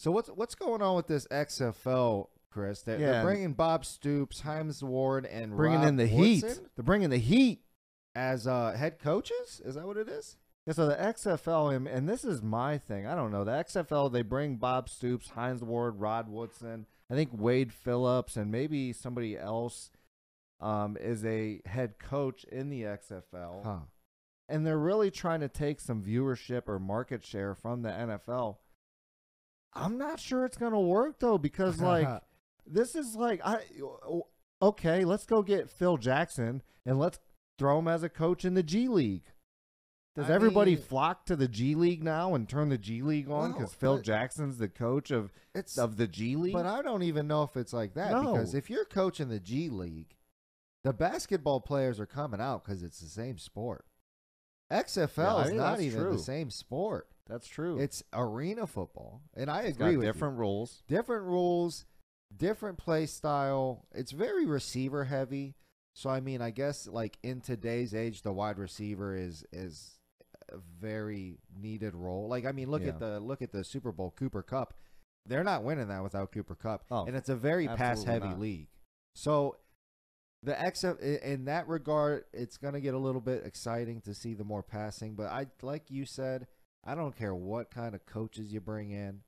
So what's what's going on with this XFL, Chris? They're, Yeah. they're bringing Bob Stoops, Hines Ward, and bringing Rob in the heat. They're bringing the heat. as uh, head coaches. Is that what it is? Yeah, so the XFL, and, and this is my thing. I don't know. The XFL, they bring Bob Stoops, Hines Ward, Rod Woodson. I think Wade Phillips, and maybe somebody else um, is a head coach in the XFL. Huh. And they're really trying to take some viewership or market share from the NFL. I'm not sure it's going to work, though, because, like, this is like, I okay, let's go get Phil Jackson and let's throw him as a coach in the G League. Does I everybody mean- flock to the G League now and turn the G League on Well, because Phil Jackson's the coach of it's of the G League? But I don't even know if it's like that because if you're coaching the G League, the basketball players are coming out because it's the same sport. XFL Yeah, is not even true. the same sport. That's true. It's arena football, and I It's agree with different rules. different rules, different play style. It's very receiver heavy. So I mean, I guess like in today's age, the wide receiver is is a very needed role. Like I mean, look at the look at the Super Bowl Cooper Kupp. They're not winning that without Cooper Kupp, Oh, and it's a very pass heavy league. So the XF in that regard, it's gonna get a little bit exciting to see the more passing. But I like you said, I don't care what kind of coaches you bring in.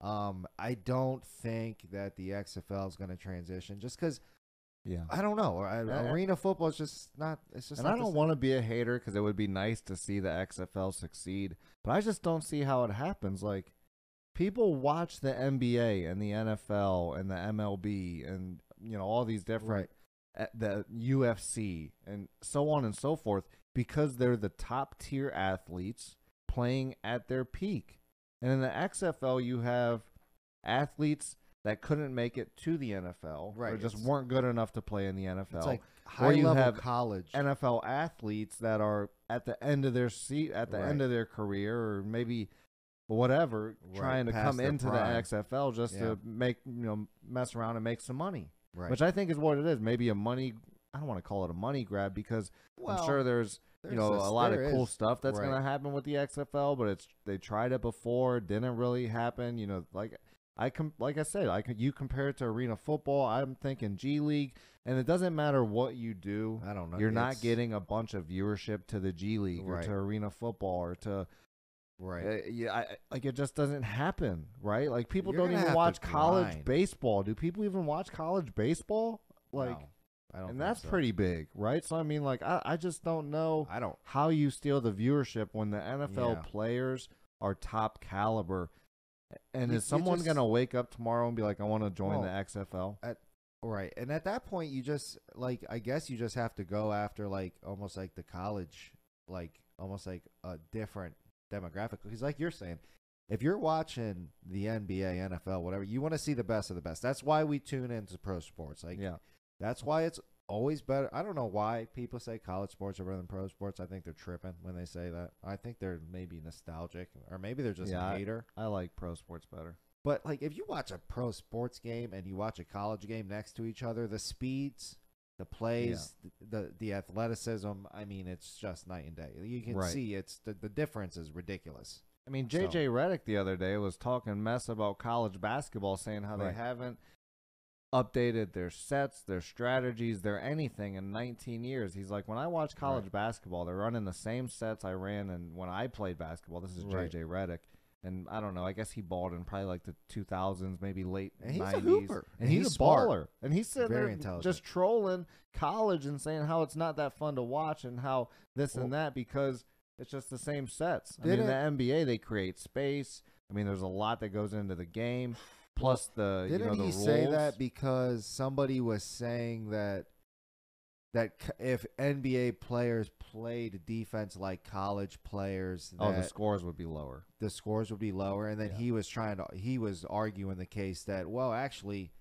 Um, I don't think that the XFL is gonna transition just because Yeah. I don't know. I, Uh, arena football is just not. It's just. And I don't want to be a hater because it would be nice to see the XFL succeed, but I just don't see how it happens. Like, people watch the NBA and the NFL and the MLB and you know all these different uh, the UFC and so on and so forth because they're the top tier athletes playing at their peak. And in the XFL, you have athletes that couldn't make it to the NFL, right, or Right, just weren't good enough to play in the NFL. It's like Or high you level have college. NFL athletes that are at the end of their seat, at the end of their career, or maybe whatever, Right, trying to come into prime. the XFL just Yeah. to make you know mess around and make some money, right. which I think is what it is. Maybe a money. I don't want to call it a money grab because well, I'm sure there's you know this- a lot of there cool is- stuff that's right. gonna happen with the XFL, but it's they tried it before, didn't really happen. You know, like I com- like I said, I could you compare it to arena football. I'm thinking G League, and it doesn't matter what you do. I don't know. You're not getting a bunch of viewership to the G League or to arena football or to right. uh, yeah, I, like it just doesn't happen, right? Like people You're don't even watch college grind. baseball. Do people even watch college baseball? Like, No, I don't. and that's so. pretty big, right? So I mean, like, I, I just don't know I don't. how you steal the viewership when the NFL Yeah. players are top caliber. And You- is someone just- gonna wake up tomorrow and be like, "I want to join the Well, XFL"? Right. And at that point, you just like I guess you just have to go after like almost like the college, like almost like a different demographic. Because like you're saying, if you're watching the NBA, NFL, whatever, you want to see the best of the best. That's why we tune into pro sports. Like yeah, That's why it's always better. I don't know why people say college sports are better than pro sports. I think they're tripping when they say that. I think they're maybe nostalgic or maybe they're just Yeah, a I- hater. I like pro sports better. But like if you watch a pro sports game and you watch a college game next to each other, the speeds, the plays, the the athleticism, I mean it's just night and day. You can Right. see it's the, the difference is ridiculous. I mean, So- JJ Redick the other day was talking mess about college basketball, saying how they haven't updated their sets, their strategies, their anything in 19 years. He's like, when I watch college Right. basketball, they're running the same sets I ran and when I played basketball. This is Right. JJ Redick. And I don't know. I guess he balled in probably like the 2000s, maybe late And he's a 90s. hooper. And he's, a smart. baller. And he's sitting Very there just trolling college and saying how it's not that fun to watch and how this and that because it's just the same sets. I mean, in the NBA, they create space. I mean, there's a lot that goes into the game. Plus the Didn't know the he rules. say that because somebody was saying that that if NBA players played defense like college players, oh, the scores would be lower. the scores would be lower, and then Yeah. he was trying to he was arguing the case that well, actually,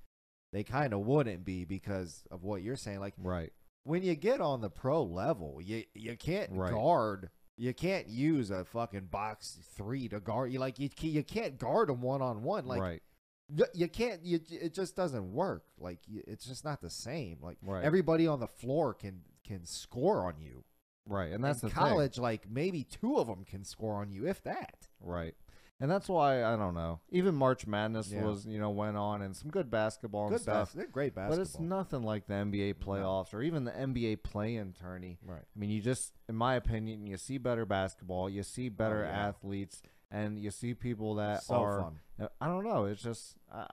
they kind of wouldn't be because of what you're saying. Like Right. when you get on the pro level, you you can't Right. guard. You can't use a fucking box three to guard. You like you you can't guard them one on one. Like right. You can't you it just doesn't work like it's just not the same like Right. everybody on the floor can can score on you Right. And that's in college like maybe two of them can score on you if that. Right. And that's why I don't know. Even March Madness Yeah. was, you know, went on and some good basketball and stuff. bas- they're great basketball. But it's nothing like the NBA No. playoffs or even the NBA play-in tourney. right. I mean, you just, in my opinion, you see better basketball, you see better Oh, yeah. athletes, and you see people that so are. fun. uh, I don't know. It's just uh,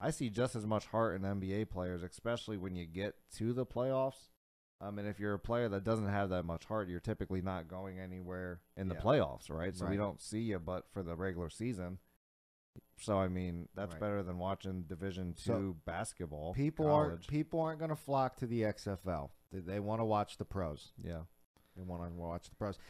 I see just as much heart in NBA players, especially when you get to the playoffs. I mean, if you're a player that doesn't have that much heart, you're typically not going anywhere in the Yeah. playoffs, right? So we don't see you, but for the regular season. So I mean, that's Right. better than watching Division two So, basketball. People college. aren't people aren't going to flock to the XFL. They, they want to watch the pros. yeah. They want to watch the pros.